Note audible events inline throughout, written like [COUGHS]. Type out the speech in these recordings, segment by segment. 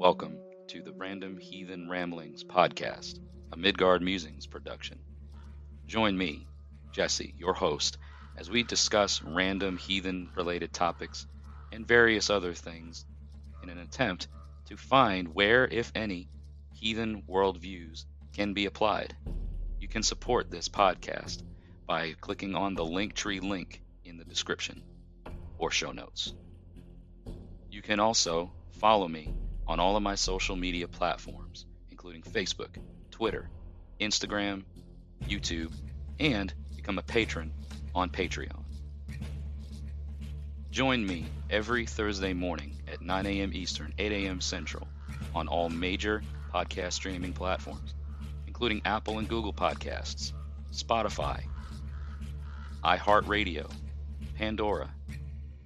Welcome to the Random Heathen Ramblings podcast, a Midgard Musings production. Join me, Jesse, your host, as we discuss random heathen related topics and various other things in an attempt to find where, if any, heathen worldviews can be applied. You can support this podcast by clicking on the Linktree link in the description or show notes. You can also follow me on all of my social media platforms, including Facebook, Twitter, Instagram, YouTube, and become a patron on Patreon. Join me every Thursday morning at 9 a.m. Eastern, 8 a.m. Central on all major podcast streaming platforms, including Apple and Google Podcasts, Spotify, iHeartRadio, Pandora,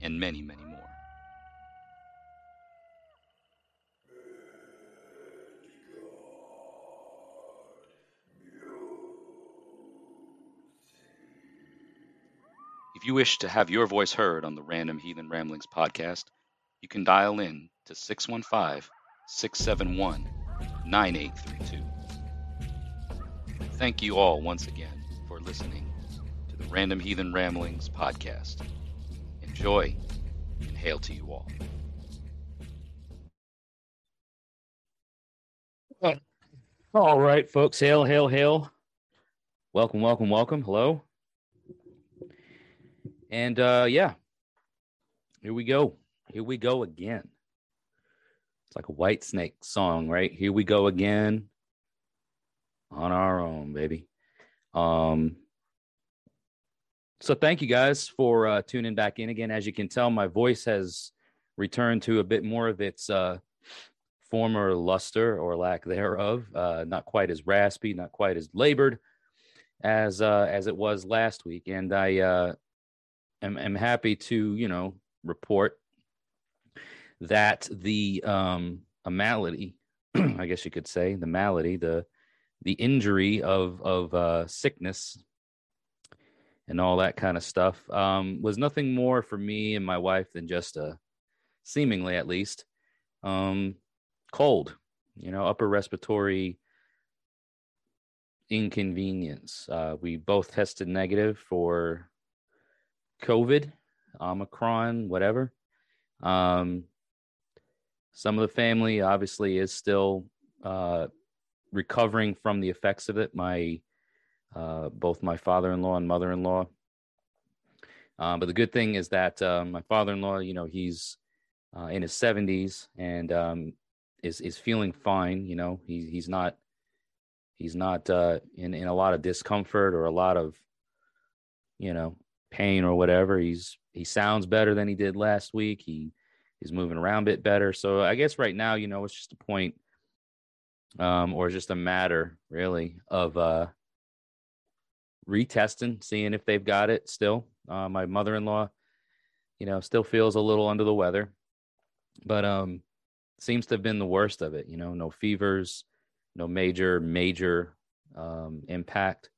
and many, many more. If you wish to have your voice heard on the Random Heathen Ramblings podcast, you can dial in to 615 671 9832. Thank you all once again for listening to the Random Heathen Ramblings podcast. Enjoy and hail to you all. All right, folks. Hail, hail, hail. Welcome, welcome, welcome. Hello. And uh yeah. Here we go. Here we go again. It's like a Whitesnake song, right? Here we go again on our own, baby. Um so thank you guys for uh tuning back in again. As you can tell, my voice has returned to a bit more of its uh former luster or lack thereof. Uh not quite as raspy, not quite as labored as uh as it was last week. And I uh am, am happy to you know report that the um a malady [CLEARS THROAT] i guess you could say the malady the the injury of of uh sickness and all that kind of stuff um was nothing more for me and my wife than just a seemingly at least um cold you know upper respiratory inconvenience. Uh we both tested negative for COVID, Omicron, whatever. Um, some of the family obviously is still uh, recovering from the effects of it. My uh, both my father-in-law and mother-in-law. Um, but the good thing is that uh, my father-in-law, you know, he's uh, in his 70s and um, is is feeling fine. You know, he's he's not he's not uh, in in a lot of discomfort or a lot of you know pain or whatever. He's he sounds better than he did last week. He he's moving around a bit better. So I guess right now, you know, it's just a point um or just a matter really of uh retesting, seeing if they've got it still. Uh, my mother-in-law, you know, still feels a little under the weather, but um seems to have been the worst of it, you know, no fevers, no major major um impact.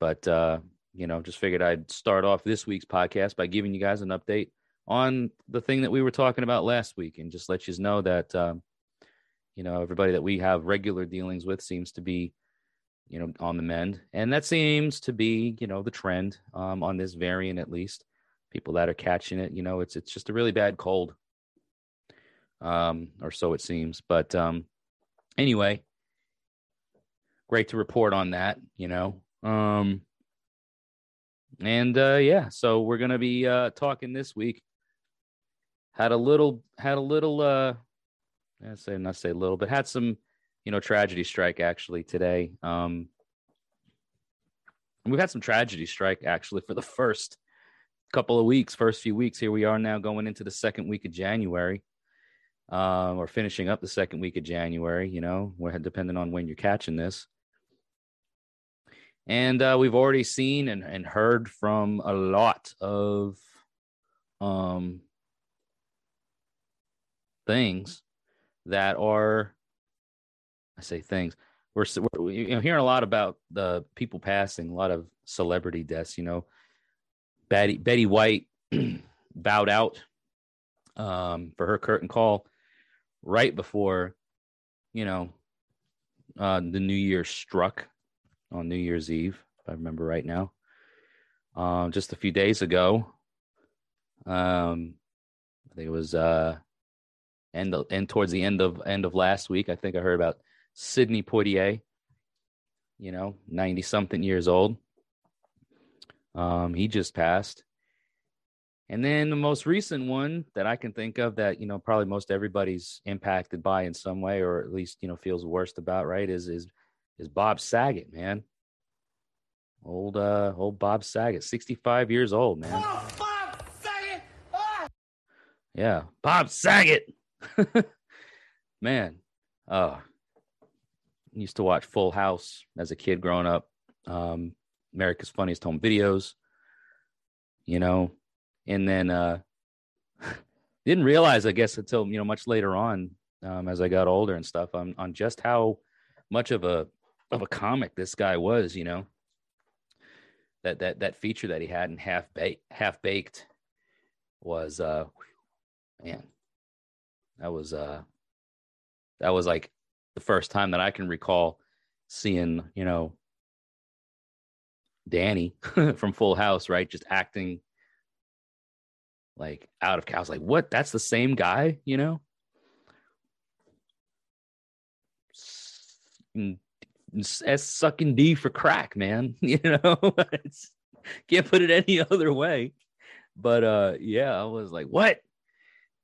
But uh you know, just figured I'd start off this week's podcast by giving you guys an update on the thing that we were talking about last week and just let you know that, um, you know, everybody that we have regular dealings with seems to be, you know, on the mend. And that seems to be, you know, the trend um, on this variant, at least. People that are catching it, you know, it's it's just a really bad cold, um, or so it seems. But um, anyway, great to report on that. You know, um, and uh, yeah, so we're gonna be uh, talking this week. Had a little, had a little, uh, I say not say little, but had some, you know, tragedy strike actually today. Um, we've had some tragedy strike actually for the first couple of weeks, first few weeks. Here we are now going into the second week of January. um, or finishing up the second week of January. You know, we're depending on when you're catching this. And uh, we've already seen and, and heard from a lot of um, things that are, I say things, we're, we're you know, hearing a lot about the people passing, a lot of celebrity deaths. You know, Betty Betty White [CLEARS THROAT] bowed out um, for her curtain call right before, you know, uh, the New Year struck on New Year's Eve, if I remember right now. Um, just a few days ago, um, I think it was uh, end and towards the end of end of last week. I think I heard about Sidney Poitier. You know, ninety something years old. Um, he just passed. And then the most recent one that I can think of that, you know, probably most everybody's impacted by in some way, or at least, you know, feels worst about, right, is is is Bob Saget, man. Old uh old Bob Saget, 65 years old, man. Oh, Bob Saget! Ah! Yeah, Bob Saget. [LAUGHS] man. Oh. Used to watch Full House as a kid growing up. Um, America's Funniest Home Videos. You know, and then uh [LAUGHS] didn't realize i guess until you know much later on um as i got older and stuff on on just how much of a of a comic this guy was you know that that that feature that he had in half baked half baked was uh man that was uh that was like the first time that i can recall seeing you know danny [LAUGHS] from full house right just acting like out of cows. Like, what? That's the same guy, you know? S sucking D for crack, man. [LAUGHS] You know, [LAUGHS] it's, can't put it any [LAUGHS] other way. But uh, yeah, I was like, what?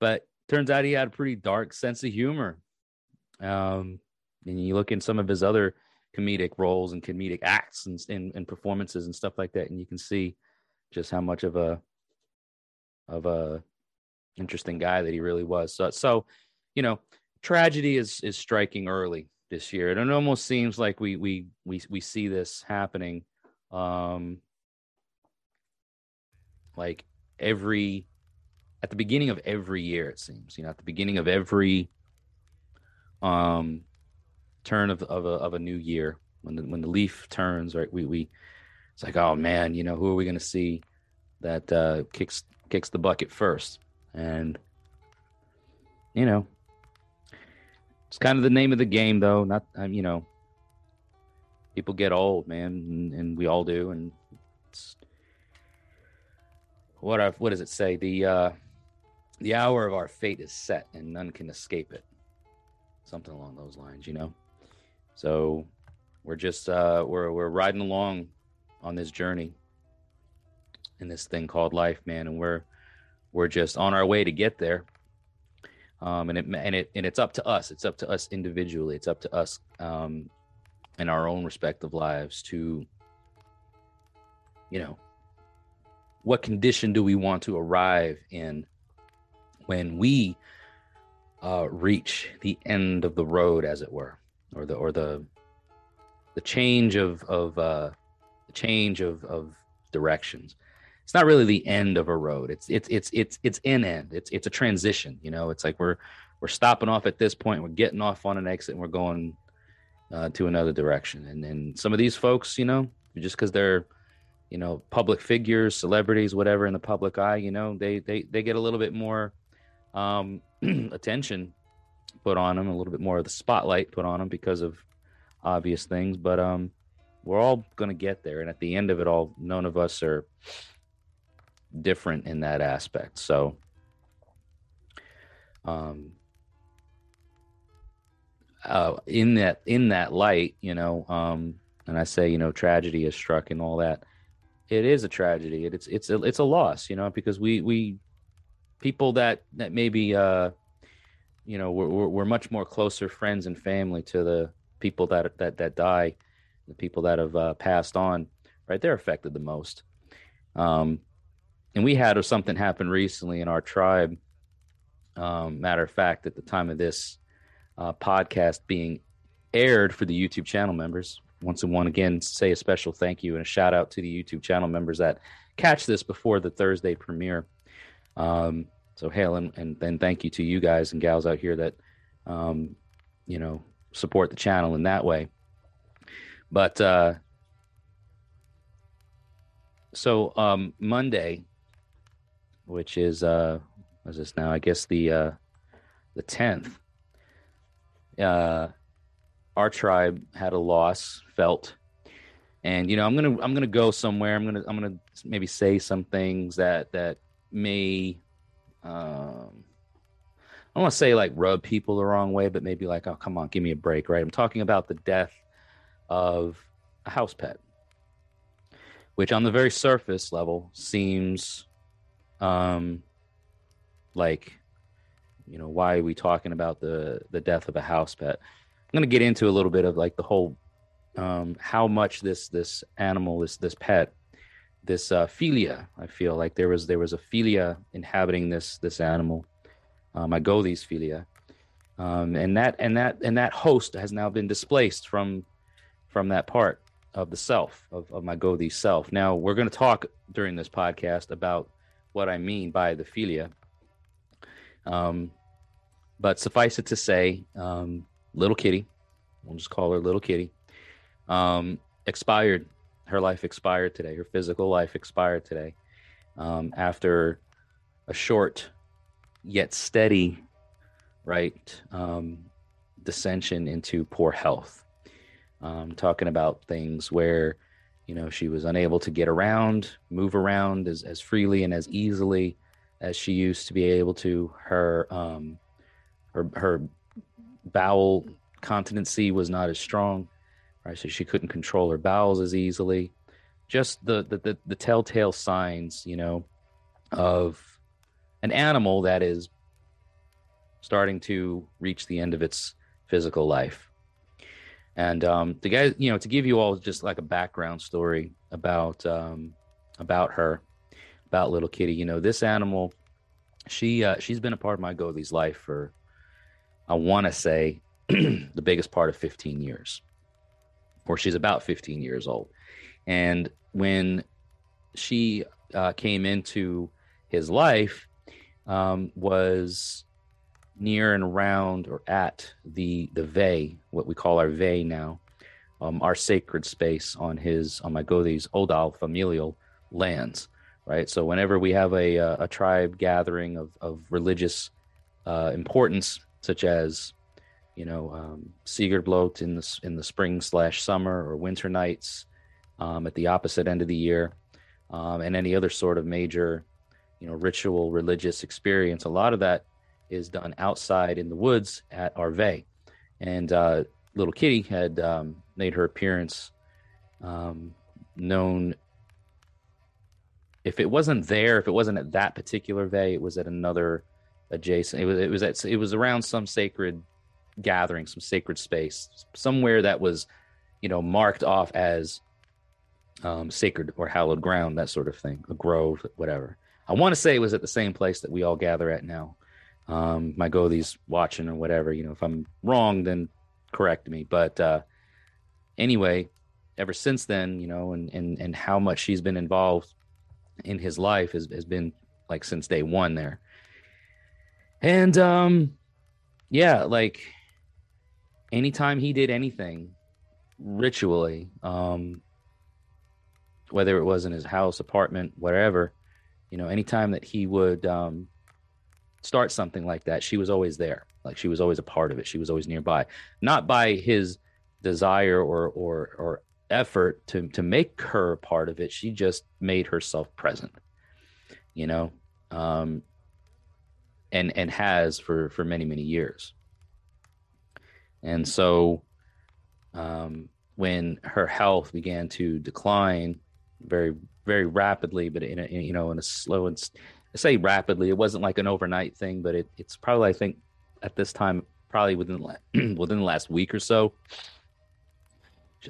But turns out he had a pretty dark sense of humor. Um, and you look in some of his other comedic roles and comedic acts and, and, and performances and stuff like that, and you can see just how much of a of a interesting guy that he really was. So, so you know, tragedy is is striking early this year. And it almost seems like we we we we see this happening, um, like every at the beginning of every year. It seems you know at the beginning of every um turn of of a of a new year when the when the leaf turns right we we it's like oh man you know who are we going to see that uh kicks kicks the bucket first. And, you know, it's kind of the name of the game, though. Not, um, you know, people get old, man, and, and we all do. And what I, what does it say? The uh, the hour of our fate is set, and none can escape it. Something along those lines, you know. So we're just uh, we're we're riding along on this journey in this thing called life, man, and we're we're just on our way to get there. Um, and it and it and it's up to us. It's up to us individually. It's up to us um, in our own respective lives to, you know, what condition do we want to arrive in when we uh, reach the end of the road, as it were, or the or the the change of of uh, the change of of directions it's not really the end of a road. It's it's it's it's it's in end. It's it's a transition. You know, it's like we're we're stopping off at this point. We're getting off on an exit. and We're going uh, to another direction. And then some of these folks, you know, just because they're you know public figures, celebrities, whatever in the public eye, you know, they they they get a little bit more um, [CLEARS THROAT] attention put on them, a little bit more of the spotlight put on them because of obvious things. But um, we're all going to get there, and at the end of it all, none of us are different in that aspect. So, um, uh, in that in that light, you know, um, and I say, you know, tragedy is struck and all that. It is a tragedy. It, it's it's a, it's a loss, you know, because we we people that that maybe uh, you know we're, we're, much more closer friends and family to the people that that that die, the people that have uh, passed on. Right, they're affected the most. Um, and we had or something happen recently in our tribe Um, matter of fact, at the time of this uh, podcast being aired for the YouTube channel members, once and one again, say a special thank you and a shout out to the YouTube channel members that catch this before the Thursday premiere. Um, so hail and, and then thank you to you guys and gals out here that, um, you know, support the channel in that way. But uh, so um, Monday, which is uh, what is this now? I guess the uh, the tenth. Uh, our tribe had a loss felt, and you know I'm gonna I'm gonna go somewhere. I'm gonna I'm gonna maybe say some things that that may um, I don't want to say like rub people the wrong way, but maybe like, oh, come on, give me a break, right? I'm talking about the death of a house pet, which on the very surface level seems um, like, you know, why are we talking about the the death of a house pet? I'm going to get into a little bit of like the whole um, how much this this animal, this this pet, this uh, fylgja. I feel like there was there was a fylgja inhabiting this this animal, um, Agoutis fylgja, um, and that and that and that host has now been displaced from from that part of the self of, of my Magouti self. Now we're going to talk during this podcast about what I mean by the fylgja. Um, but suffice it to say, um, little kitty, we'll just call her little kitty, um, expired her life expired today. Her physical life expired today um, after a short yet steady, right, um, dissension into poor health. Um, talking about things where, you know, she was unable to get around, move around as, as freely and as easily as she used to be able to. Her, um, her, her bowel continency was not as strong right? So she couldn't control her bowels as easily. Just the the the, the telltale signs, you know, of an animal that is starting to reach the end of its physical life. And um, the guy, you know, to give you all just like a background story about um, about her, about little kitty. You know, this animal, she uh, she's been a part of my Gothi's life for, I want to say, [CLEARS THROAT] the biggest part of 15 years or she's about 15 years old. And when she uh, came into his life, um, was near and around or at the the Ve, what we call our Ve now, um, our sacred space on his on my Gothi's Odal familial lands, right? So whenever we have a a, a tribe gathering of of religious uh, importance, such as you know, um, Blot in the in the spring slash summer or winter nights, um, at the opposite end of the year, um, and any other sort of major, you know, ritual religious experience. A lot of that is done outside in the woods at our Ve, and uh, little Kitty had um, made her appearance, um, known. If it wasn't there, if it wasn't at that particular Ve, it was at another adjacent. It was it was at, it was around some sacred gathering, some sacred space, somewhere that was, you know, marked off as um, sacred or hallowed ground, that sort of thing, a grove, whatever. I want to say it was at the same place that we all gather at now. Um, my Gothi's watching or whatever, you know, if I'm wrong, then correct me. But uh, anyway, ever since then, you know, and, and, and how much she's been involved in his life has, has been like since day one there. And um, yeah, like anytime he did anything ritually, um, whether it was in his house, apartment, whatever, you know, anytime that he would um, start something like that, she was always there. Like she was always a part of it. She was always nearby, not by his desire or or or effort to to make her part of it. She just made herself present. You know, um, and and has for for many many years. And so um, when her health began to decline very, very rapidly, but in a, you know, in a slow and I say rapidly, it wasn't like an overnight thing, but it, it's probably, I think at this time, probably within, [CLEARS THROAT] within the last week or so,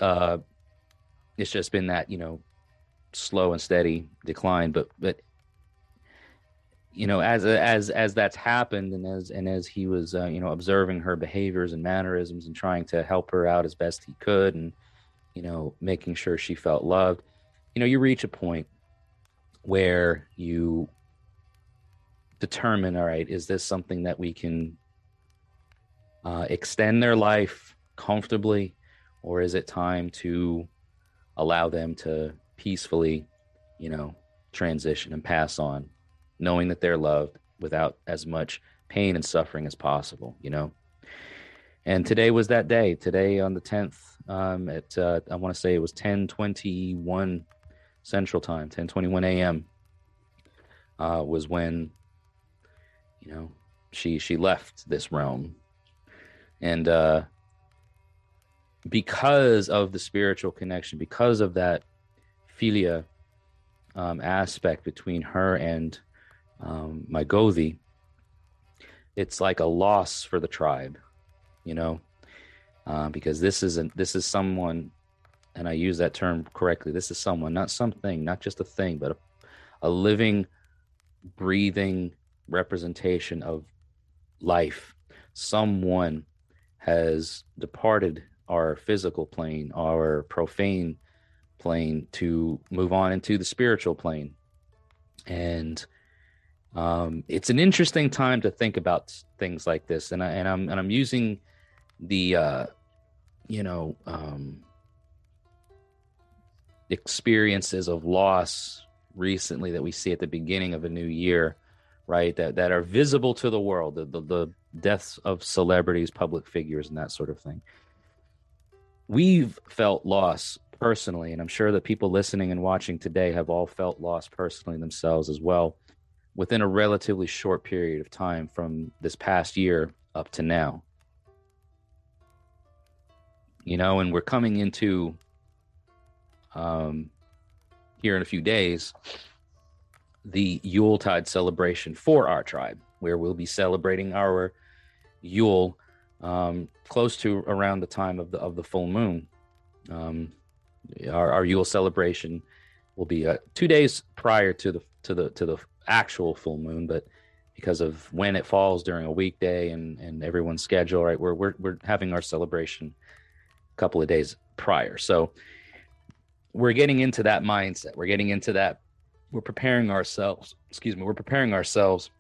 uh, it's just been that, you know, slow and steady decline, but, but you know, as as as that's happened, and as and as he was, uh, you know, observing her behaviors and mannerisms and trying to help her out as best he could, and you know, making sure she felt loved, you know, you reach a point where you determine, all right, is this something that we can uh, extend their life comfortably, or is it time to allow them to peacefully, you know, transition and pass on, knowing that they're loved without as much pain and suffering as possible, you know? And today was that day. Today on the 10th, um, at uh, I want to say it was 10:21 Central Time, 10:21 a.m. Uh, was when you know she she left this realm, and uh, because of the spiritual connection, because of that fylgja um, aspect between her and um, my Gothi, it's like a loss for the tribe, you know, uh, because this isn't this is someone, and I use that term correctly. This is someone, not something, not just a thing, but a, a living, breathing representation of life. Someone has departed our physical plane, our profane plane, to move on into the spiritual plane. And um, it's an interesting time to think about things like this. And I and I'm and I'm using the uh, you know um, experiences of loss recently that we see at the beginning of a new year right that that are visible to the world the, the, the deaths of celebrities public figures and that sort of thing. We've felt loss personally and i'm sure that people listening and watching today have all felt loss personally themselves as well within a relatively short period of time from this past year up to now. You know and we're coming into um here in a few days the Yuletide celebration for our tribe, where we'll be celebrating our Yule um, close to around the time of the of the full moon. Um, our, our Yule celebration will be uh, two days prior to the to the to the actual full moon, but because of when it falls during a weekday and and everyone's schedule, right? We're we're we're having our celebration a couple of days prior, so we're getting into that mindset. We're getting into that we're preparing ourselves excuse me we're preparing ourselves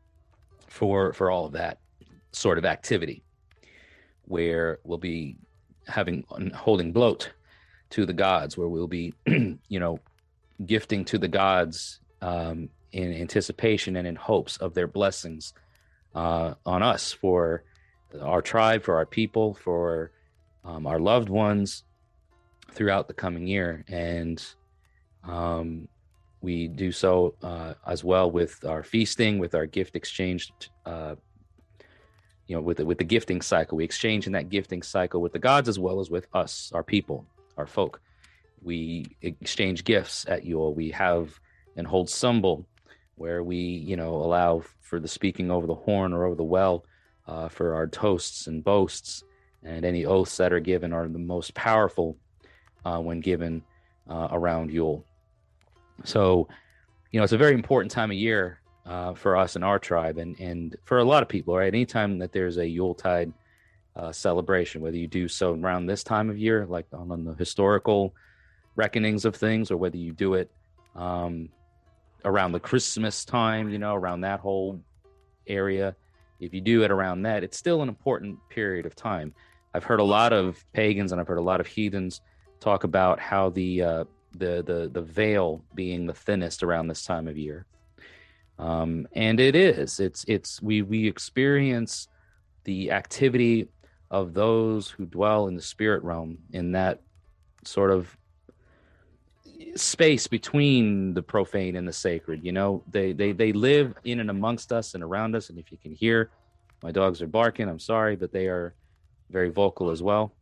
for for all of that sort of activity where we'll be having holding blot to the gods where we'll be [CLEARS THROAT] you know gifting to the gods um, in anticipation and in hopes of their blessings uh, on us for our tribe for our people for um, our loved ones throughout the coming year. And um, we do so uh, as well with our feasting, with our gift exchange. Uh, you know, with the, with the gifting cycle, we exchange in that gifting cycle with the gods as well as with us, our people, our folk. We exchange gifts at Yule. We have and hold sumbel, where we you know allow for the speaking over the horn or over the well uh, for our toasts and boasts, and any oaths that are given are the most powerful uh, when given uh, around Yule. So, you know, it's a very important time of year uh, for us and our tribe and, and for a lot of people, right? Anytime that there's a Yuletide uh, celebration, whether you do so around this time of year, like on, on the historical reckonings of things, or whether you do it um, around the Christmas time, you know, around that whole area. If you do it around that, it's still an important period of time. I've heard a lot of pagans and I've heard a lot of heathens talk about how the uh, the the the veil being the thinnest around this time of year. Um, and it is. It's it's we we experience the activity of those who dwell in the spirit realm in that sort of space between the profane and the sacred you know they they they live in and amongst us and around us and if you can hear my dogs are barking i'm sorry but they are very vocal as well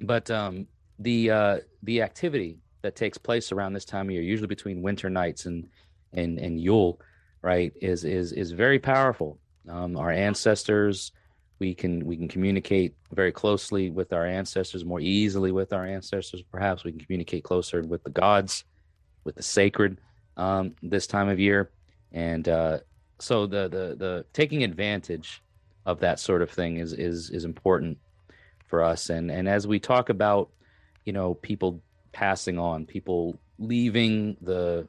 but um the uh the activity that takes place around this time of year, usually between winter nights and and and Yule, right, is is is very powerful. Um, our ancestors, we can we can communicate very closely with our ancestors, more easily with our ancestors. Perhaps we can communicate closer with the gods, with the sacred um, this time of year, and uh, so the the the taking advantage of that sort of thing is is is important for us and and as we talk about you know people passing on people leaving the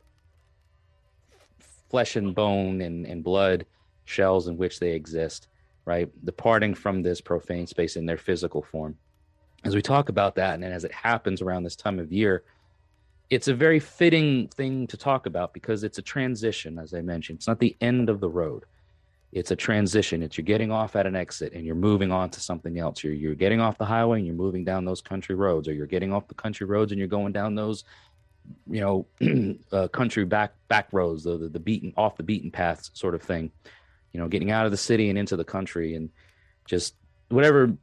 flesh and bone and, and blood shells in which they exist right? Departing from this profane space in their physical form. As we talk about that and as it happens around this time of year it's a very fitting thing to talk about because it's a transition as i mentioned. It's not the end of the road it's a transition. It's you're getting off at an exit and you're moving on to something else. You're, you're getting off the highway and you're moving down those country roads or you're getting off the country roads and you're going down those you know [CLEARS THROAT] uh, country back back roads the, the the beaten off the beaten paths sort of thing. You know getting out of the city and into the country and just whatever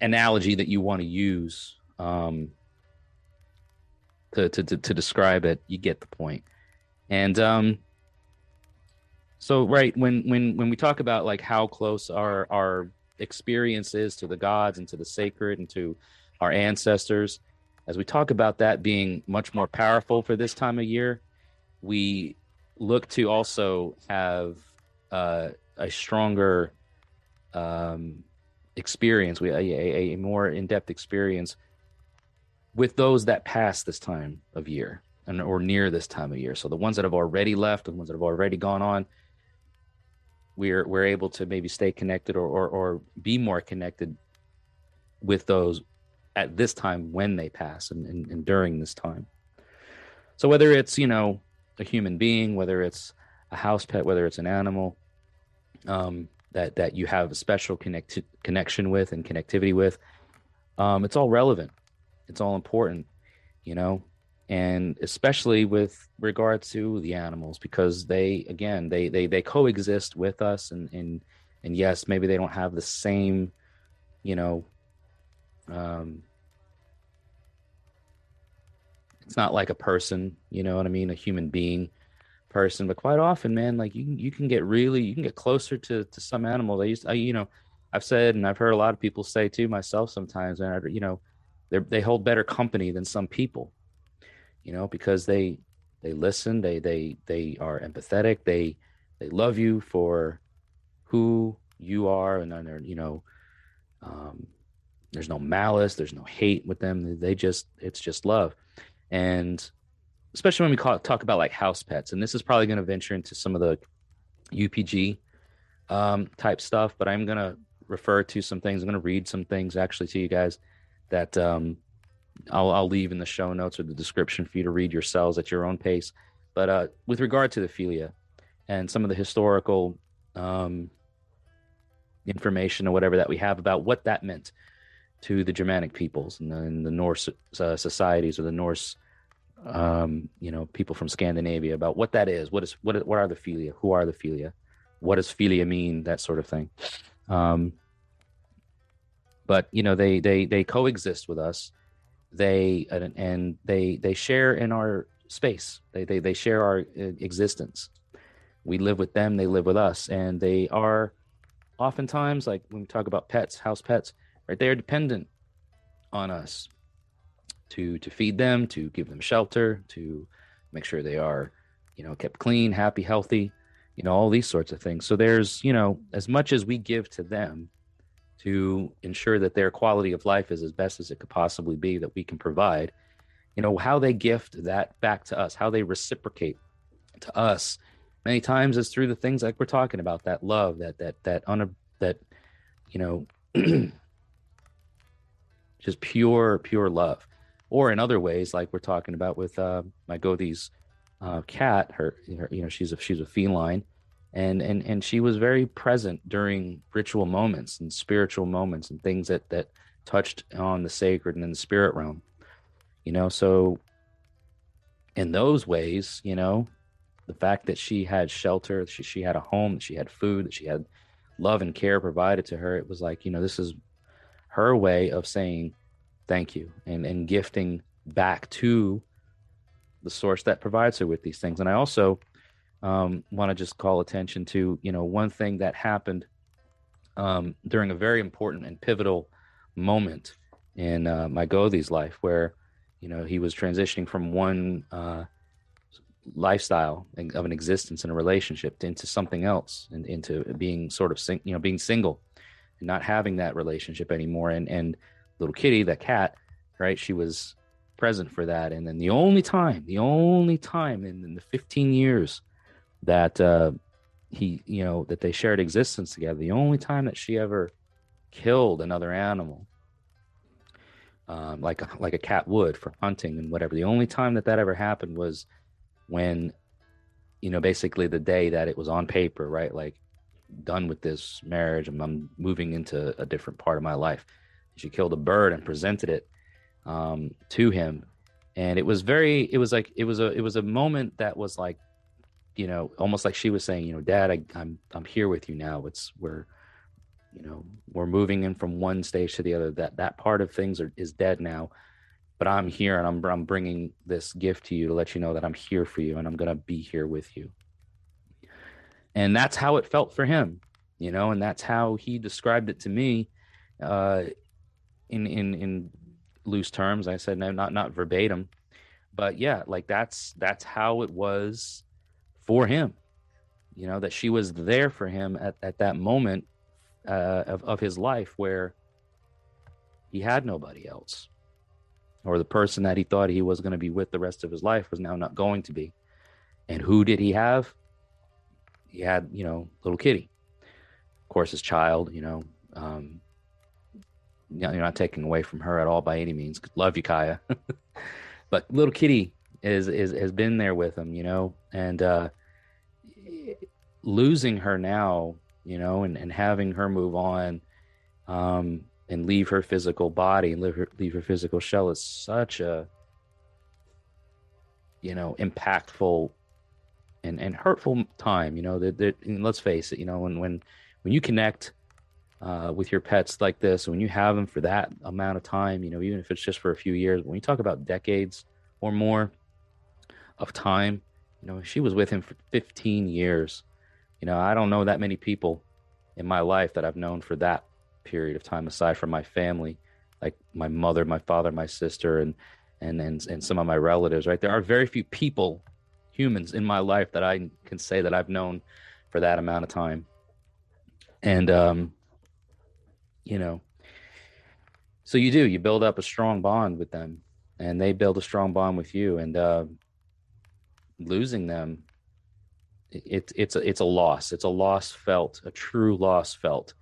analogy that you want to use um, to, to, to, to describe it, you get the point. And um, so, right when when when we talk about like how close our our experience is to the gods and to the sacred and to our ancestors, as we talk about that being much more powerful for this time of year, we look to also have uh, a stronger um, experience, we a, a, a more in depth experience with those that pass this time of year and or near this time of year. So the ones that have already left, the ones that have already gone on, we're we're able to maybe stay connected or or, or be more connected with those at this time when they pass and, and, and during this time. So whether it's you know a human being, whether it's a house pet, whether it's an animal um, that that you have a special connect connection with and connectivity with, um, it's all relevant it's all important you know and especially with regard to the animals because they again they they they coexist with us and and and yes maybe they don't have the same you know um it's not like a person you know what i mean a human being person but quite often man like you you can get really you can get closer to to some animal. They used I, you know i've said and i've heard a lot of people say too myself sometimes and I, you know they they hold better company than some people you know because they they listen they they they are empathetic they they love you for who you are and then they're you know um, there's no malice there's no hate with them they just it's just love. And especially when we call, talk about like house pets and this is probably going to venture into some of the upg um, type stuff but i'm going to refer to some things i'm going to read some things actually to you guys that um, I'll, I'll leave in the show notes or the description for you to read yourselves at your own pace. But uh, with regard to the fylgja and some of the historical um, information or whatever that we have about what that meant to the Germanic peoples and the, and the Norse uh, societies or the Norse, um, you know, people from Scandinavia about what that is. What is what? What are the fylgja? Who are the fylgja? What does fylgja mean? That sort of thing. Um, but you know they they they coexist with us they and they they share in our space. They they, they share our uh, existence. We live with them they live with us. And they are oftentimes like when we talk about pets house pets right they are dependent on us to to feed them to give them shelter to make sure they are you know kept clean happy healthy you know all these sorts of things. So there's you know as much as we give to them to ensure that their quality of life is as best as it could possibly be that we can provide you know how they gift that back to us how they reciprocate to us many times is through the things like we're talking about that love that that that un, that you know [CLEARS THROAT] just pure pure love. Or in other ways like we're talking about with uh my Gothi's uh cat her, her you know she's a she's a feline and and and she was very present during ritual moments and spiritual moments and things that that touched on the sacred and in the spirit realm you know? So in those ways you know the fact that she had shelter she, she had a home that she had food that she had love and care provided to her it was like you know this is her way of saying thank you and and gifting back to the source that provides her with these things. And i also um, want to just call attention to you know one thing that happened um, during a very important and pivotal moment in uh, my Gothi's life, where you know he was transitioning from one uh, lifestyle of an existence and a relationship into something else and into being sort of sing, you know being single and not having that relationship anymore. And and little kitty that cat right she was present for that. And then the only time the only time in, in the 15 years that uh he you know that they shared existence together the only time that she ever killed another animal um, like a, like a cat would for hunting and whatever. The only time that that ever happened was when, you know, basically the day that it was on paper, right? Like done with this marriage, and I'm moving into a different part of my life. She killed a bird and presented it um, to him, and it was very. It was like it was a it was a moment that was like, you know, almost like she was saying, you know, Dad, I, I'm I'm here with you now. It's we're you know we're moving in from one stage to the other. That that part of things are, is dead now but i'm here and I'm, I'm bringing this gift to you to let you know that i'm here for you and i'm to be here with you. And that's how it felt for him you know and that's how he described it to me uh in in in loose terms. I said no not not verbatim. But yeah like that's that's how it was for him you know that she was there for him at, at that moment uh, of, of his life where he had nobody else or the person that he thought he was going to be with the rest of his life was now not going to be. And who did he have? He had you know little kitty. Of course his child you know um you're not taking away from her at all by any means. Love you kaya. [LAUGHS] But little kitty is is has been there with him you know? And uh losing her now you know, and, and having her move on um, and leave her physical body and leave her, leave her physical shell is such a, you know, impactful and, and hurtful time, you know, that, that let's face it, you know, when, when, when you connect uh, with your pets like this, when you have them for that amount of time, you know, even if it's just for a few years, when you talk about decades or more of time, you know, she was with him for 15 years you know, I don't know that many people in my life that I've known for that period of time, aside from my family, like my mother, my father, my sister, and and and, and some of my relatives. Right, there are very few people, humans in my life that I can say that I've known for that amount of time. And um, you know, so you do you build up a strong bond with them, and they build a strong bond with you, and uh, losing them it's it's a, it's a loss. It's a loss felt, a true loss felt.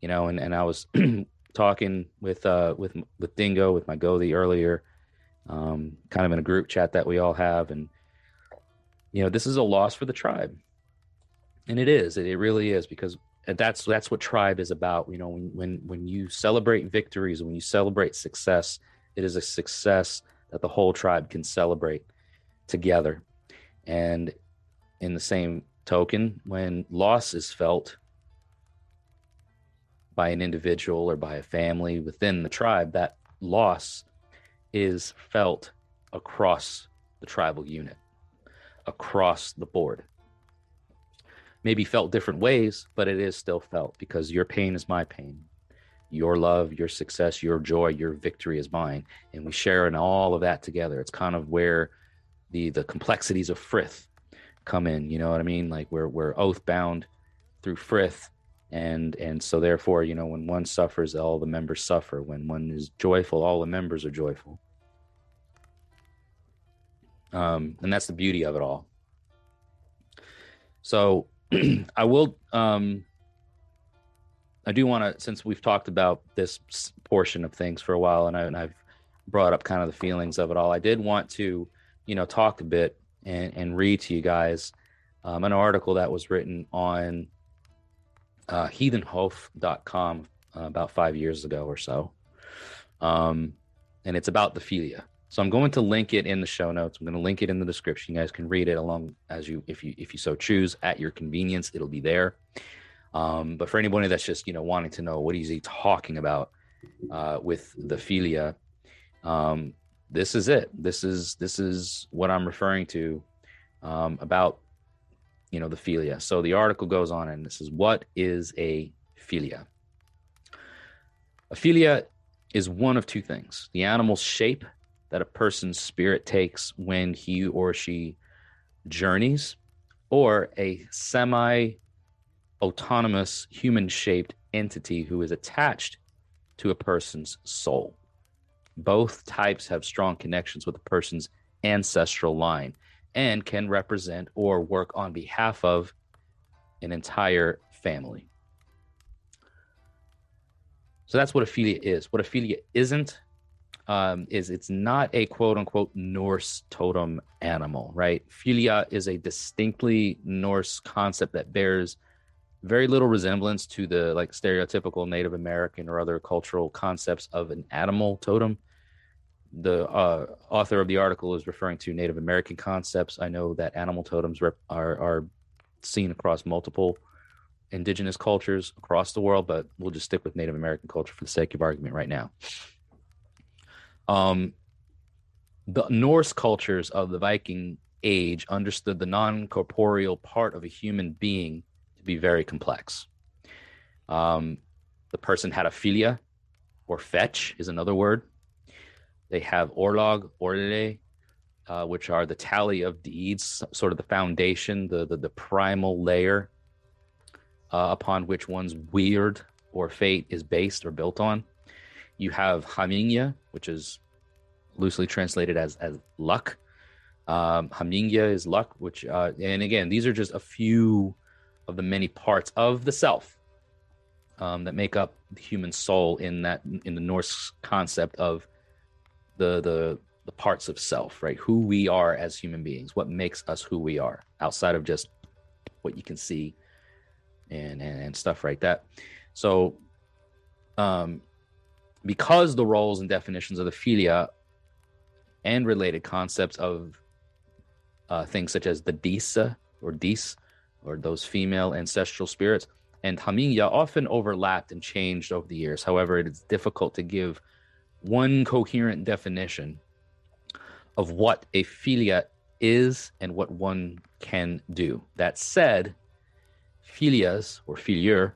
You know, and and I was [CLEARS THROAT] talking with uh with with Dingo with my Gothi earlier, um, kind of in a group chat that we all have, and you know, this is a loss for the tribe, and it is. It, it really is because that's that's what tribe is about. You know, when when when you celebrate victories, when you celebrate success, it is a success that the whole tribe can celebrate together. And in the same token, when loss is felt by an individual or by a family within the tribe, that loss is felt across the tribal unit, across the board. Maybe felt different ways, but it is still felt because your pain is my pain. Your love, your success, your joy, your victory is mine. And we share in all of that together. It's kind of where the the complexities of Frith come in. You know what I mean? Like we're we're oath bound through frith, and and so therefore, you know, when one suffers, all the members suffer. When one is joyful, all the members are joyful. Um, and that's the beauty of it all. So [CLEARS THROAT] I will. Um, I do want to, since we've talked about this portion of things for a while, and, I, and I've brought up kind of the feelings of it all. I did want to, you know, talk a bit and, and read to you guys um, an article that was written on uh, heathenhof.com uh, about five years ago or so. Um, and it's about the fylgja. So I'm going to link it in the show notes. I'm going to link it in the description. You guys can read it along as you, if you, if you so choose at your convenience, it'll be there. Um, but for anybody that's just, you know, wanting to know what is he talking about uh, with the fylgja, um, this is it. This is this is what I'm referring to um, about you know the fylgja. So the article goes on and this is what is a fylgja. A fylgja is one of two things: the animal's shape that a person's spirit takes when he or she journeys or a semi autonomous human shaped entity who is attached to a person's soul. Both types have strong connections with a person's ancestral line and can represent or work on behalf of an entire family. So that's what a fylgja is. What a fylgja isn't um, is it's not a quote unquote Norse totem animal, right? Fylgja is a distinctly Norse concept that bears very little resemblance to the like stereotypical Native American or other cultural concepts of an animal totem. The uh, author of the article is referring to Native American concepts. I know that animal totems rep- are are seen across multiple indigenous cultures across the world, but we'll just stick with Native American culture for the sake of argument right now. Um, the Norse cultures of the Viking age understood the non corporeal part of a human being to be very complex. Um, the person had a fylgja, or fetch is another word. They have orlog, orle, uh, which are the tally of deeds, sort of the foundation, the the, the primal layer uh, upon which one's weird or fate is based or built on. You have Hamingja, which is loosely translated as as luck. Um, Hamingja is luck, which uh, and again, these are just a few of the many parts of the self um, that make up the human soul in that in the Norse concept of the the the parts of self, right? Who we are as human beings, what makes us who we are, outside of just what you can see and and, and stuff like that. So, um, because the roles and definitions of the fylgja and related concepts of uh, things such as the Disa or Dis, or those female ancestral spirits, and Hamingja often overlapped and changed over the years. However, it is difficult to give one coherent definition of what a fylgja is and what one can do. That said, fylgjas or fylgjur,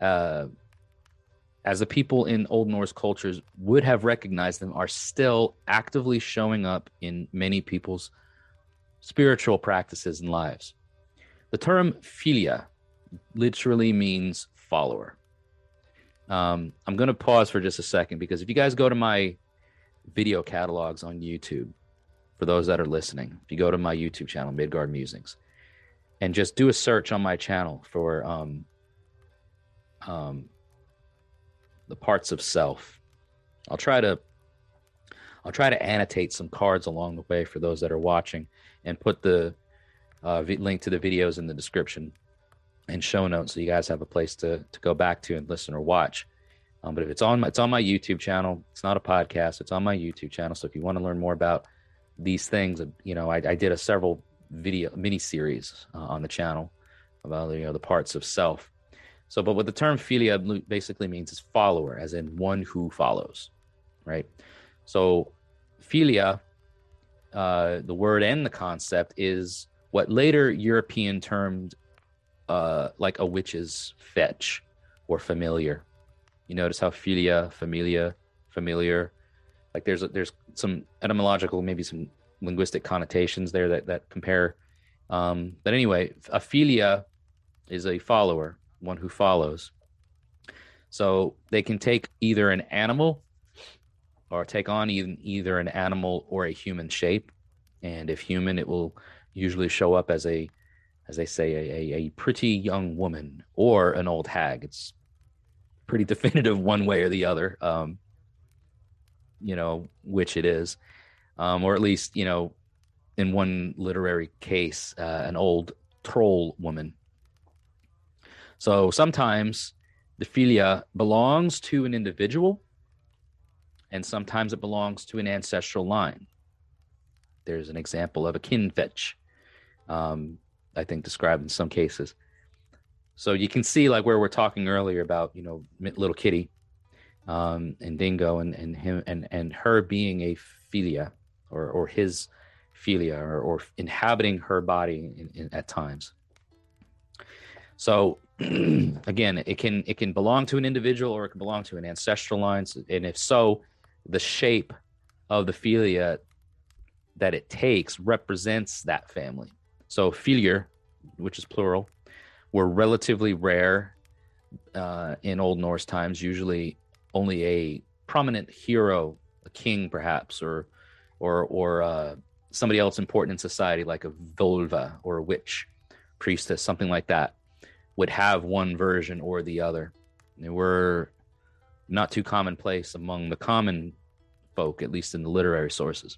uh, as the people in Old Norse cultures would have recognized them, are still actively showing up in many people's spiritual practices and lives. The term fylgja literally means follower. Um, I'm going to pause for just a second because if you guys go to my video catalogs on YouTube, for those that are listening, if you go to my YouTube channel, Midgard Musings, and just do a search on my channel for um, um, the parts of self. I'll try to I'll try to annotate some cards along the way for those that are watching and put the uh, link to the videos in the description and show notes so you guys have a place to to go back to and listen or watch. Um, but if it's on my, it's on my YouTube channel, it's not a podcast. It's on my YouTube channel. So if you want to learn more about these things, you know, I, I did a several video mini series uh, on the channel about you know the parts of self. So, but what the term fylgja basically means is follower, as in one who follows, right? So, fylgja, uh, the word and the concept is what later European termed uh, like a witch's fetch or familiar. You notice how fylgja, familia, familiar, like there's a, there's some etymological, maybe some linguistic connotations there that that compare. Um, but anyway, a fylgja is a follower, one who follows. So they can take either an animal or take on even either an animal or a human shape. And if human, it will usually show up as a, as they say, a, a, pretty young woman or an old hag. It's pretty [LAUGHS] definitive one way or the other, um, you know, which it is um, or at least you know, in one literary case, uh, an old troll woman. So sometimes the fylgja belongs to an individual, and sometimes it belongs to an ancestral line. There's an example of a kin fetch, um, I think, described in some cases. So you can see, like where we're talking earlier about, you know, little Kitty um, and Dingo, and and him and and her being a fylgja or or his fylgja or, or inhabiting her body in, in, at times. So [CLEARS THROAT] again, it can it can belong to an individual or it can belong to an ancestral line, and if so, the shape of the fylgja that it takes represents that family. So fylgjur, which is plural, were relatively rare uh, in Old Norse times. Usually, only a prominent hero, a king perhaps, or or or uh, somebody else important in society, like a volva or a witch, priestess, something like that, would have one version or the other. They were not too commonplace among the common folk, at least in the literary sources.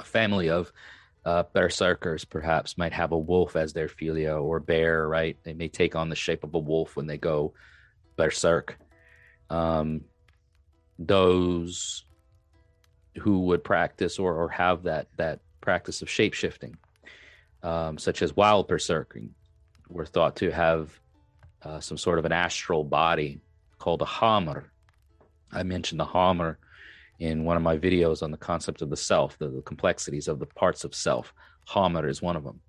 A family of uh, berserkers perhaps might have a wolf as their fylgja or bear, right? They may take on the shape of a wolf when they go berserk. Um, those who would practice or, or have that that practice of shape shifting, um, such as wild berserking, were thought to have uh, some sort of an astral body called a hamr. I mentioned the hamr in one of my videos on the concept of the self, the, the complexities of the parts of self. Hamr is one of them.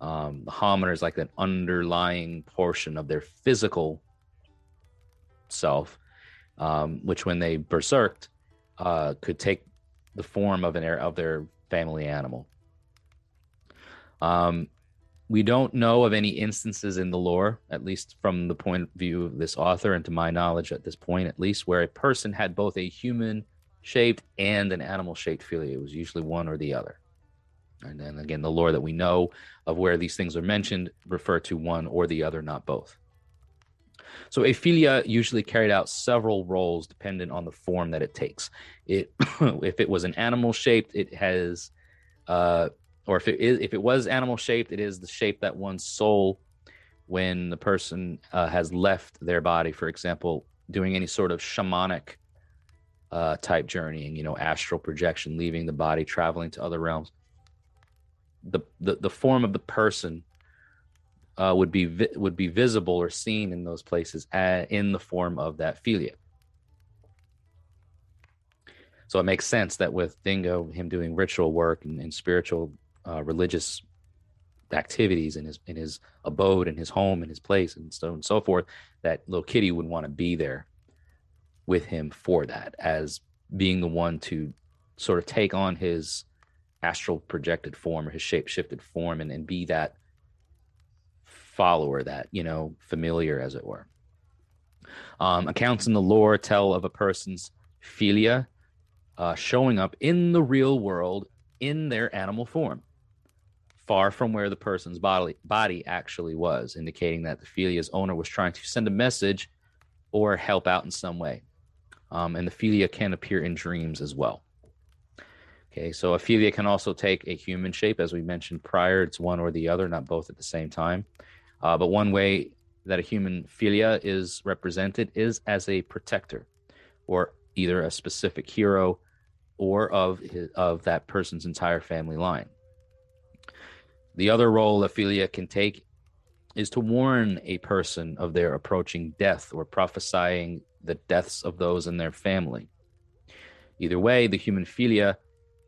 Um, the hamr is like an underlying portion of their physical self, um, which when they berserked, uh, could take the form of an of their family animal. Um, we don't know of any instances in the lore, at least from the point of view of this author, and to my knowledge at this point, at least, where a person had both a human shaped and an animal shaped fylgja. It was usually one or the other. And then again, the lore that we know of where these things are mentioned refer to one or the other, not both. So a fylgja usually carried out several roles dependent on the form that it takes. It, [COUGHS] if it was an animal shaped, it has, uh, or if it is, if it was animal shaped, it is the shape that one's soul, when the person uh, has left their body, for example, doing any sort of shamanic uh, type journeying, you know, astral projection, leaving the body, traveling to other realms. The the, the form of the person uh, would be vi- would be visible or seen in those places at, in the form of that fylgja. So it makes sense that with Dingo, him doing ritual work and, and spiritual, uh, religious activities in his in his abode, in his home, in his place, and so and so forth, that little kitty would want to be there with him for that as being the one to sort of take on his astral projected form or his shape shifted form and, and be that follower that you know familiar as it were. Um, accounts in the lore tell of a person's fylgja uh, showing up in the real world in their animal form far from where the person's body body actually was indicating that the fylgja's owner was trying to send a message or help out in some way um, and the fylgja can appear in dreams as well. Okay, so a fylgja can also take a human shape, as we mentioned prior. It's one or the other, not both at the same time. Uh, but one way that a human fylgja is represented is as a protector, or either a specific hero, or of his, of that person's entire family line. The other role a fylgja can take is to warn a person of their approaching death or prophesying the deaths of those in their family. Either way, the human fylgja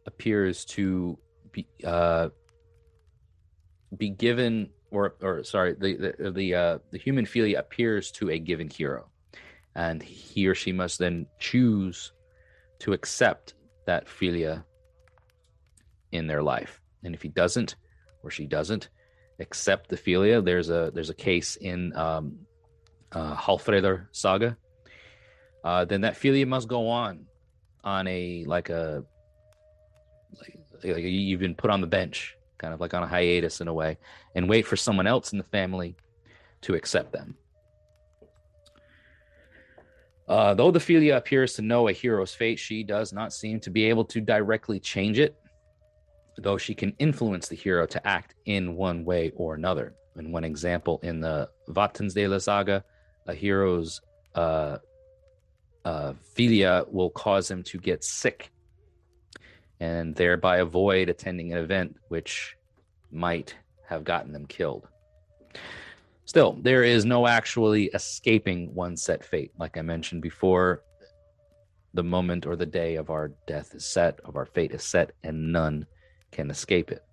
appears to be uh, be given, or or sorry, the the the, uh, the human fylgja appears to a given hero, and he or she must then choose to accept that fylgja in their life. And if he doesn't, or she doesn't accept the fylgja, there's a there's a case in um, uh, saga uh, then that fylgja must go on on a like a like, like you've been put on the bench, kind of like on a hiatus in a way, and wait for someone else in the family to accept them. Uh, though the fylgja appears to know a hero's fate, she does not seem to be able to directly change it, though she can influence the hero to act in one way or another. In one example, in the Vatnsdæla saga, a hero's uh, uh, fylgja will cause them to get sick and thereby avoid attending an event which might have gotten them killed. Still, there is no actually escaping one set fate. Like I mentioned before, the moment or the day of our death is set, of our fate is set, and none can escape it.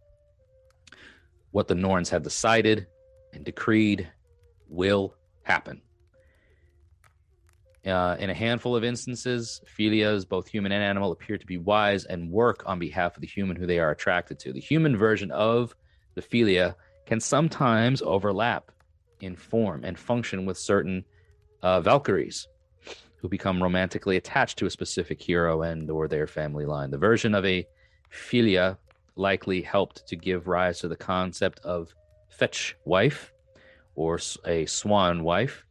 What the Norns have decided and decreed will happen. Uh, in a handful of instances, fylgjas, both human and animal, appear to be wise and work on behalf of the human who they are attracted to. The human version of the fylgja can sometimes overlap in form and function with certain uh, Valkyries who become romantically attached to a specific hero and or their family line. The version of a fylgja likely helped to give rise to the concept of fetch wife or a swan wife.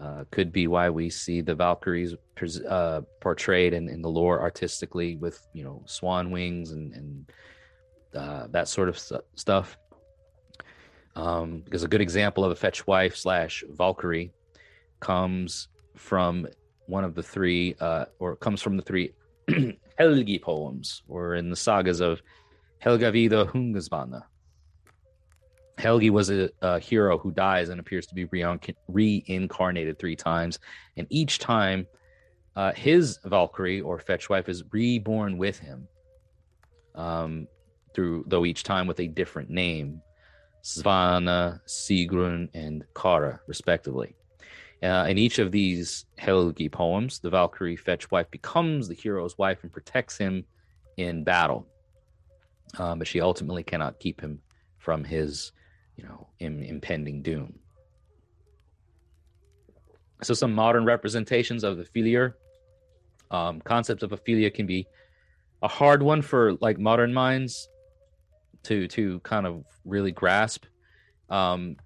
Uh, could be why we see the Valkyries uh, portrayed in, in the lore artistically with you know swan wings and, and uh, that sort of st- stuff. Um, because a good example of a fetch wife slash Valkyrie comes from one of the three, uh, or comes from the three [CLEARS THROAT] Helgi poems, or in the sagas of Helgakviða Hundingsbana. Helgi was a, a, hero who dies and appears to be reincarnated three times, and each time, uh, his Valkyrie or fetch wife is reborn with him. Um, through though each time with a different name, Svana, Sigrun, and Kara, respectively. Uh, in each of these Helgi poems, the Valkyrie fetch wife becomes the hero's wife and protects him in battle. Um, but she ultimately cannot keep him from his, you know, Im- impending doom. So, some modern representations of the um, concept of a fylgja can be a hard one for like modern minds to to kind of really grasp. Um,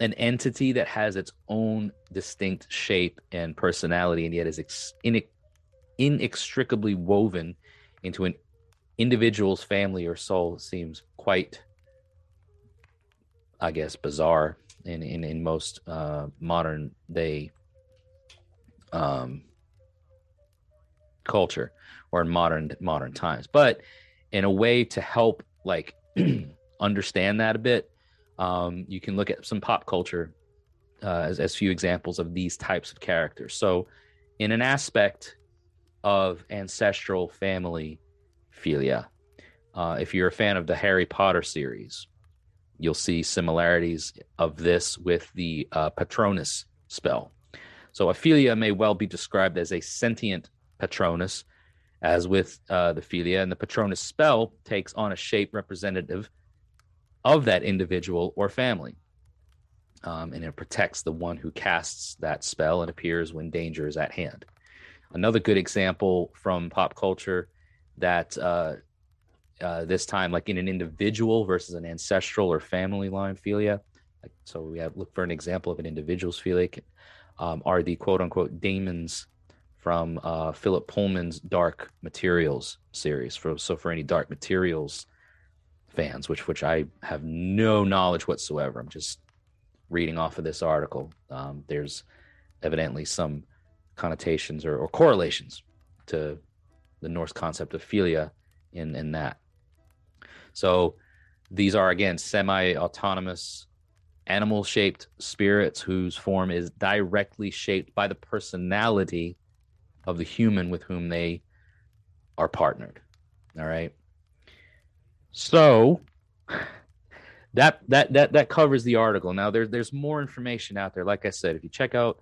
an entity that has its own distinct shape and personality and yet is ex- inextricably woven into an individual's family or soul seems quite i guess bizarre in in, in most uh, modern day um, culture or in modern modern times but in a way to help like [CLEARS THROAT] understand that a bit um, you can look at some pop culture uh, as, as few examples of these types of characters. So, in an aspect of ancestral family fylgja, uh, if you're a fan of the Harry Potter series, you'll see similarities of this with the uh, Patronus spell. So, a fylgja may well be described as a sentient Patronus, as with uh, the Fylgja, and the Patronus spell takes on a shape representative of that individual or family. Um, and it protects the one who casts that spell and appears when danger is at hand. Another good example from pop culture that uh, uh, this time, like in an individual versus an ancestral or family line fylgja. Like, so we have look for an example of an individual's fylgja um, are the quote unquote daemons from uh, Philip Pullman's Dark Materials series. For so for any Dark Materials fans, which which I have no knowledge whatsoever. I'm just reading off of this article. Um, there's evidently some connotations or, or, correlations to the Norse concept of fylgja in in that. So these are again semi-autonomous animal-shaped spirits whose form is directly shaped by the personality of the human with whom they are partnered. All right. So that that that that covers the article. Now there's there's more information out there. Like I said, if you check out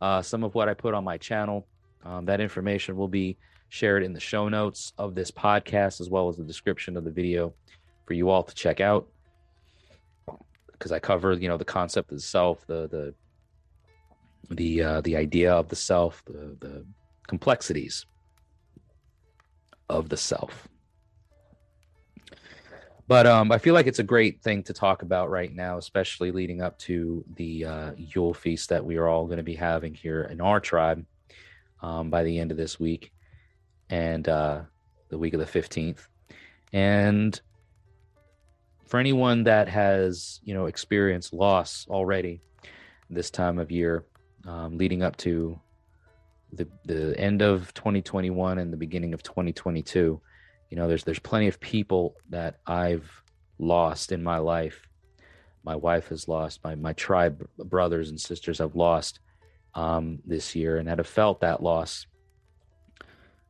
uh, some of what I put on my channel, um, that information will be shared in the show notes of this podcast as well as the description of the video for you all to check out. Because I cover, you know, the concept of the self, the the the uh, the idea of the self, the the complexities of the self. But um, I feel like it's a great thing to talk about right now, especially leading up to the uh, Yule feast that we are all going to be having here in our tribe um, by the end of this week and uh, the week of the 15th. And for anyone that has, you know, experienced loss already this time of year, um, leading up to the the end of 2021 and the beginning of 2022 you know there's there's plenty of people that i've lost in my life. My wife has lost my my tribe brothers and sisters have lost um, this year and that have felt that loss.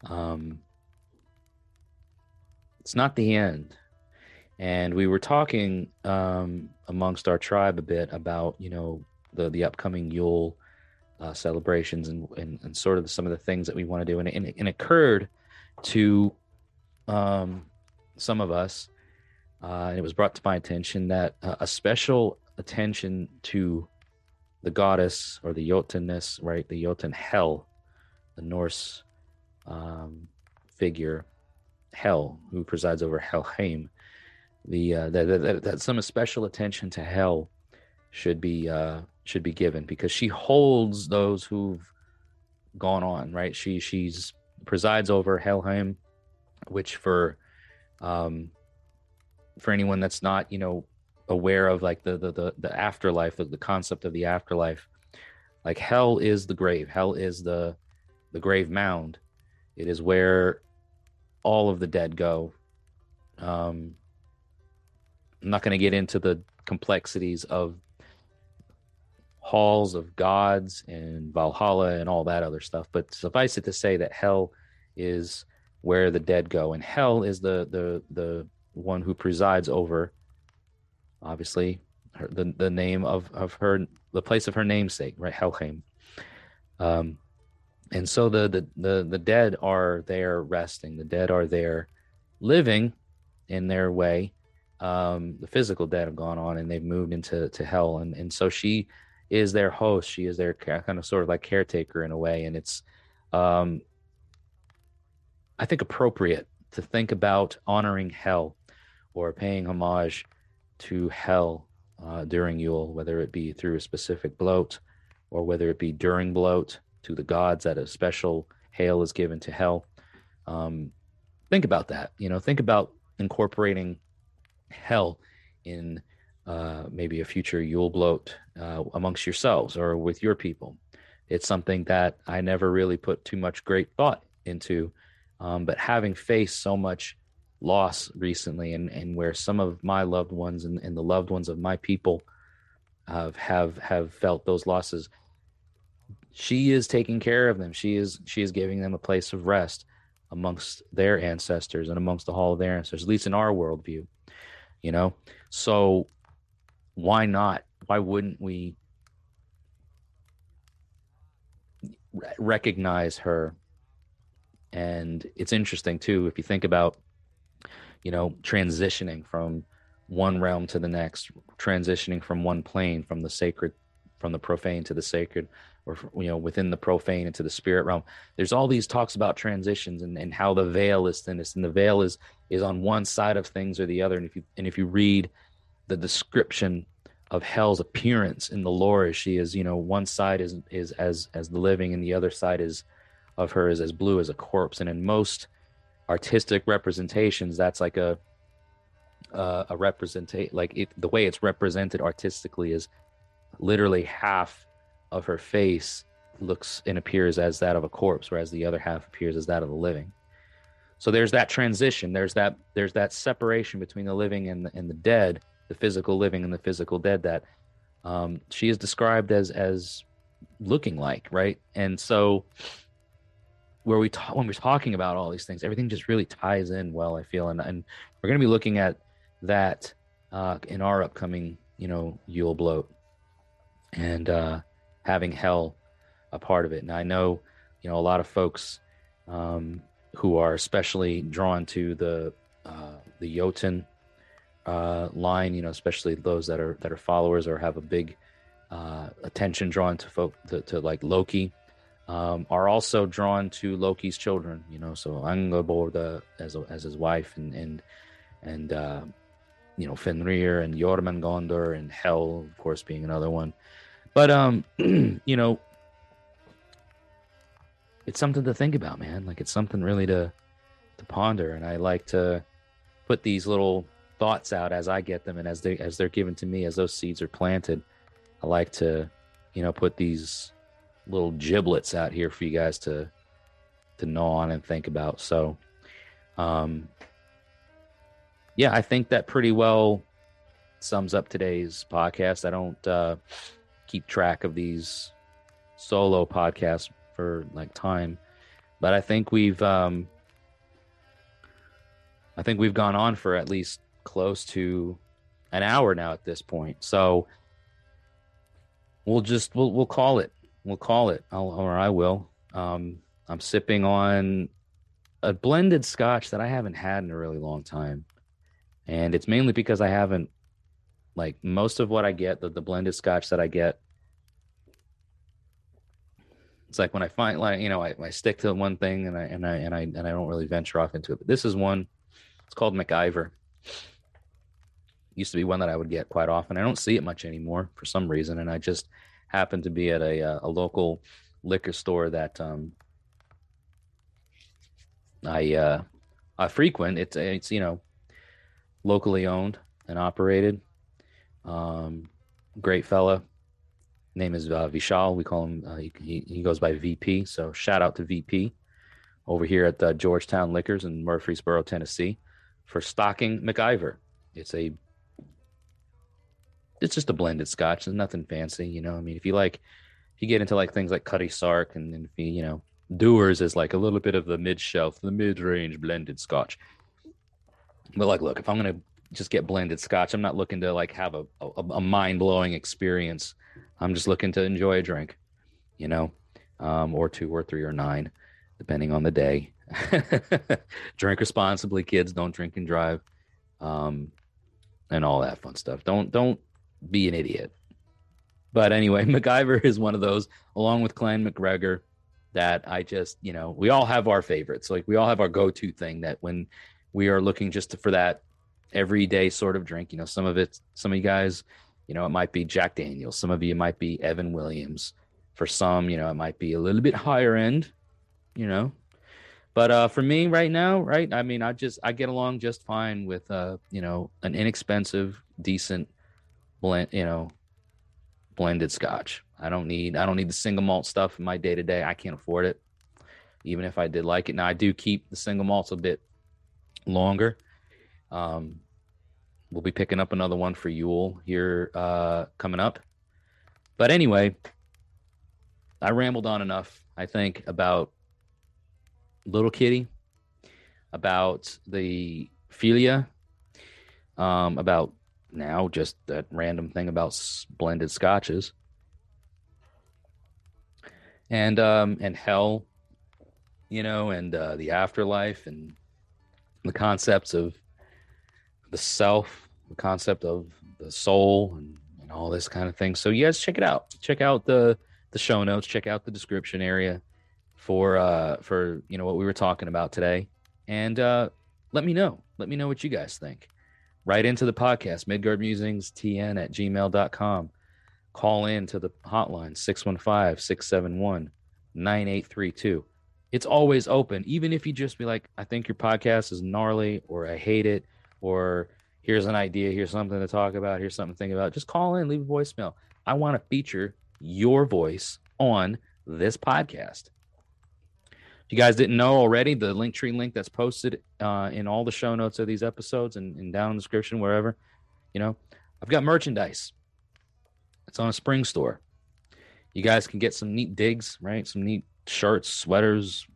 Um, it's not the end and we were talking um, amongst our tribe a bit about you know the the upcoming yule uh, celebrations and, and, and sort of some of the things that we want to do and, and, and it occurred to um, some of us uh, and it was brought to my attention that uh, a special attention to the goddess or the Jotunness, right? The Jotun Hel, the Norse um, figure, Hel, who presides over Helheim. The uh, that, that, that some special attention to Hel should be uh, should be given because she holds those who've gone on, right? She she's presides over Helheim, which for um, for anyone that's not you know aware of like the the the, the afterlife, the, the concept of the afterlife, like Hel is the grave. Hel is the the grave mound. It is where all of the dead go. Um, I'm not going to get into the complexities of halls of gods and Valhalla and all that other stuff, but suffice it to say that Hel is where the dead go, and Hel is the the the one who presides over, obviously, her, the the name of of her the place of her namesake, right, Helheim. Um, and so the the the the dead are there resting. The dead are there living in their way. Um, the physical dead have gone on and they've moved into to Hel, and and so she is their host. She is their kind of sort of like caretaker in a way, and it's um, I think appropriate to think about honoring Hel or paying homage to Hel uh, during Yule, whether it be through a specific blot or whether it be during blot to the gods that a special hail is given to Hel. Um, think about that. You know, think about incorporating Hel in uh, maybe a future Yule blot uh, amongst yourselves or with your people. It's something that I never really put too much great thought into, um, but having faced so much loss recently and, and where some of my loved ones and, and the loved ones of my people have have have felt those losses she is taking care of them she is she is giving them a place of rest amongst their ancestors and amongst the hall of their ancestors at least in our worldview you know? So why not? Why wouldn't we recognize her? And it's interesting too if you think about you know, transitioning from one realm to the next, transitioning from one plane, from the sacred, from the profane to the sacred, or you know, within the profane into the spirit realm. There's all these talks about transitions and, and how the veil is thinnest, and the veil is is on one side of things or the other. And if you and if you read the description of Hel's appearance in the lore, as she is, you know, one side is is as as the living, and the other side is of her is as blue as a corpse. And in most artistic representations that's like a uh, a representate like it, the way it's represented artistically is literally half of her face looks and appears as that of a corpse whereas the other half appears as that of the living. So there's that transition. There's that there's that separation between the living and the, and the dead the physical living and the physical dead that um, she is described as as looking like right? And so where we talk when we're talking about all these things, everything just really ties in well. I feel, and and we're going to be looking at that uh, in our upcoming, you know, Yule blot, and uh, having Hel a part of it. And I know, you know, a lot of folks um, who are especially drawn to the uh, the Jotun uh, line, you know, especially those that are that are followers or have a big uh, attention drawn to folk to, to like Loki um, are also drawn to Loki's children. You know, so Angrboda as a, as his wife, and and and uh, you know Fenrir and Jormungandr and Hel, of course, being another one. But um, [CLEARS THROAT] you know, it's something to think about, man. Like it's something really to to ponder, and I like to put these little thoughts out as I get them and as they as they're given to me as those seeds are planted. I like to, you know, put these little giblets out here for you guys to to gnaw on and think about. So, um, yeah, I think that pretty well sums up today's podcast. I don't uh, keep track of these solo podcasts for like time, but I think we've um, I think we've gone on for at least close to an hour now at this point. So we'll just we'll we'll call it we'll call it, I'll, or I will. Um, I'm sipping on a blended scotch that I haven't had in a really long time. and it's mainly because I haven't like most of what I get the, the blended scotch that I get. It's like when I find like you know I, I stick to one thing and I and I and I and I don't really venture off into it. But this is one. It's called McIver. Used to be one that I would get quite often. I don't see it much anymore for some reason, and I just happened to be at a uh, a local liquor store that um, I uh, I frequent. It's it's you know locally owned and operated. Um, great fella. Name is uh, Vishal. We call him. Uh, he, he goes by VP. So shout out to VP over here at the Georgetown Liquors in Murfreesboro, Tennessee, for stocking McIver. It's a it's just a blended scotch. There's nothing fancy, you know. I mean, if you like, if you get into like things like Cutty Sark, and then if you, you know, Dewar's is like a little bit of the mid shelf, the mid range blended scotch. But like, look, if I'm gonna just get blended scotch, I'm not looking to like have a, a, a mind blowing experience. I'm just looking to enjoy a drink, you know, um, or two or three or nine, depending on the day. [LAUGHS] drink responsibly, kids. Don't drink and drive, um, and all that fun stuff. Don't don't be an idiot. But anyway, [LAUGHS] McIver is one of those, along with Clan MacGregor, that I just, you know, we all have our favorites. Like we all have our go-to thing that when we are looking just to, for that everyday sort of drink, you know, some of it, some of you guys, you know, it might be Jack Daniels. Some of you might be Evan Williams. For some, you know, it might be a little bit higher end, you know. But uh, for me right now, right, I mean, I just I get along just fine with uh, you know, an inexpensive, decent blend, you know, blended scotch. I don't need I don't need the single malt stuff in my day to day. I can't afford it. Even if I did like it. Now I do keep the single malts a bit longer. Um, we'll be picking up another one for Yule here uh, coming up. But anyway, I rambled on enough, I think, about Little Kitty, about the Fylgja, um, about now just that random thing about blended scotches and um and Hel you know and uh the afterlife and the concepts of the self the concept of the soul and, and all this kind of thing. So you guys check it out. Check out the the show notes. Check out the description area for uh for you know what we were talking about today. And uh let me know. Let me know what you guys think. Right into the podcast, Midgard Musings TN at gmail.com. Call in to the hotline 615 671 9832. It's always open, even if you just be like, I think your podcast is gnarly, or I hate it, or here's an idea, here's something to talk about, here's something to think about. Just call in, leave a voicemail. I want to feature your voice on this podcast If you guys didn't know already, the Linktree link that's posted uh, in all the show notes of these episodes and, and down in the description, wherever, you know, I've got merchandise. It's on a spring store. You guys can get some neat digs, right? Some neat shirts, sweaters,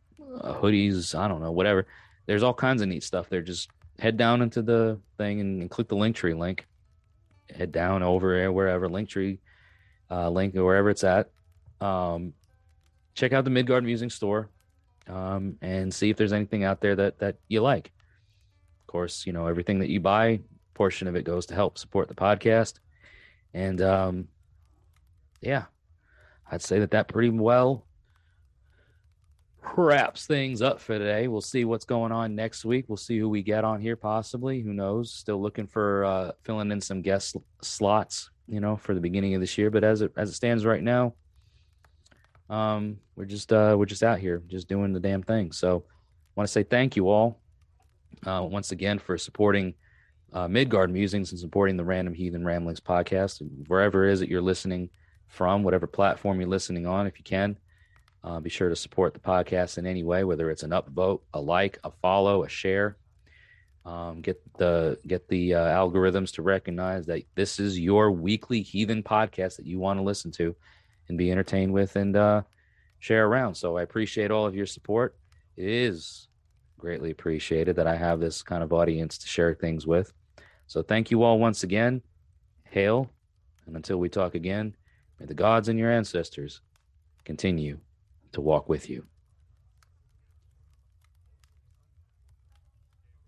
uh, hoodies, I don't know, whatever. There's all kinds of neat stuff there. Just head down into the thing and, and click the Linktree link. Head down over wherever Linktree uh, link or wherever it's at. Um, check out the Midgard Musing store um, and see if there's anything out there that that you like. Of course, you know everything that you buy, portion of it goes to help support the podcast, and um, yeah, I'd say that that pretty well wraps things up for today. We'll see what's going on next week. We'll see who we get on here, possibly. Who knows? Still looking for uh, filling in some guest slots, you know, for the beginning of this year. But as it as it stands right now, um, we're just uh, we're just out here, just doing the damn thing. So, want to say thank you all uh, once again for supporting uh, Midgard Musings and supporting the Random Heathen Ramblings podcast, wherever it is that you're listening from, whatever platform you're listening on. If you can, uh, be sure to support the podcast in any way, whether it's an upvote, a like, a follow, a share. Um, get the get the uh, algorithms to recognize that this is your weekly heathen podcast that you want to listen to and be entertained with and uh, share around. So I appreciate all of your support. It is greatly appreciated that I have this kind of audience to share things with. So thank you all once again. Hail. And until we talk again, may the gods and your ancestors continue to walk with you.